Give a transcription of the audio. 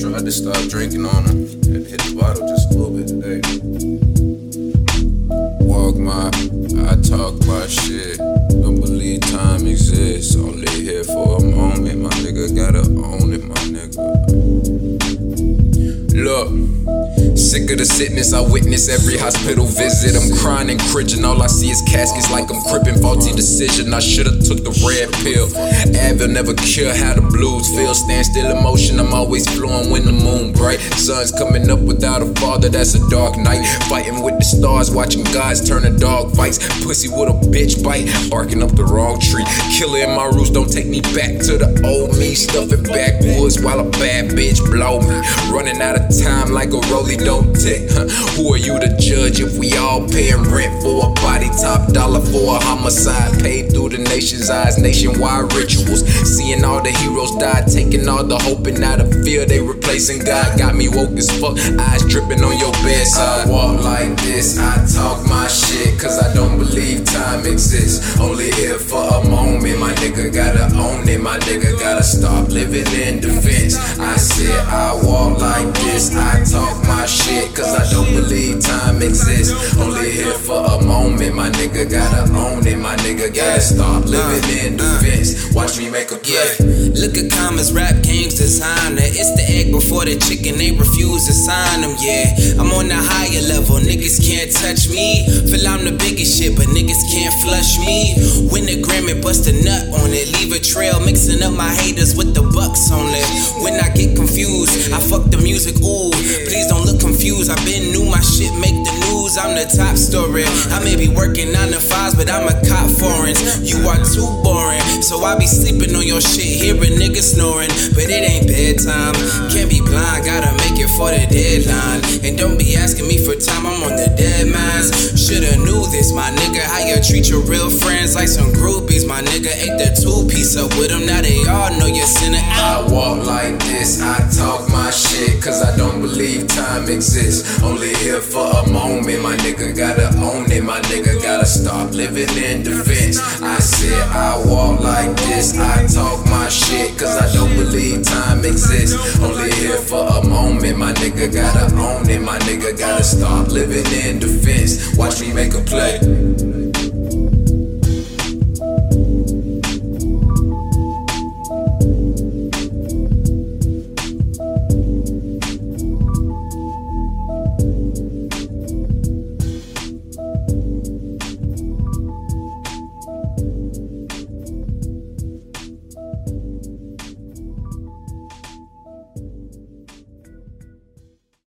Tried to stop drinking on her. Had hit the bottle just a little bit today. Walk my, I talk my shit. Don't believe time exists. Only here for a moment. My nigga gotta own it, my nigga. Sick of the sickness I witness every hospital visit. I'm crying and cringing. All I see is caskets like I'm crippin'. Faulty decision. I should've took the red pill. Advil never cure how the blues feel. Stand still emotion. I'm always flowing when the moon bright. Sun's coming up without a father. That's a dark night. Fighting with the stars, watching gods turn to dog fights. Pussy with a bitch bite, barking up the wrong tree. Killer in my roots. Don't take me back to the old me. Stuffing backwoods while a bad bitch blow me. Running out of time like a rollie don't Who are you to judge if we all paying rent for a body top dollar for a homicide paid through the nation's eyes? Nationwide rituals, seeing all the heroes die, taking all the hope and out of fear they replacing God. Got me woke as fuck, eyes dripping on your bedside. I walk like this, I talk my shit, cause I don't believe time exists. Only here for a moment, my nigga gotta own it, my nigga gotta stop living in defense. I said I walk like this, I exists. Only here for a moment, my nigga gotta own it, my nigga gotta stop living in defense. Watch me make a play. Look at KommOz, rap games designer. It's the egg before the chicken, they refuse to sign them. Yeah, I'm on the higher level, niggas can't touch me. Feel I'm the biggest shit, but niggas can't flush me. Win the Grammy, bust a nut on it, leave a trail, mixing up my haters with the bucks on it. When I get confused, I fuck the music, ooh. Please don't look confused, I've been new, my shit make the news. I'm the top story. I may be working on to fives, but I'm a cop foreign. You are too boring, so I be sleeping on your shit, hearing niggas snoring. But it ain't bedtime, can't be blind, gotta make it for the deadline. And don't be asking me for time, I'm on the dead minds. Shoulda knew this, my nigga. How you treat your real friends like some groupies, my nigga. Ate the two piece up with them, now they all know you're sinning. I walk like this, I talk my shit, cause I don't believe time exists. Only here for a moment, my nigga gotta own it, my nigga gotta stop living in defense. I said I walk like this, I talk my shit, cause I don't believe time exists. Only here for a moment, my nigga gotta own it, my nigga gotta stop living in defense. Watch me make a play.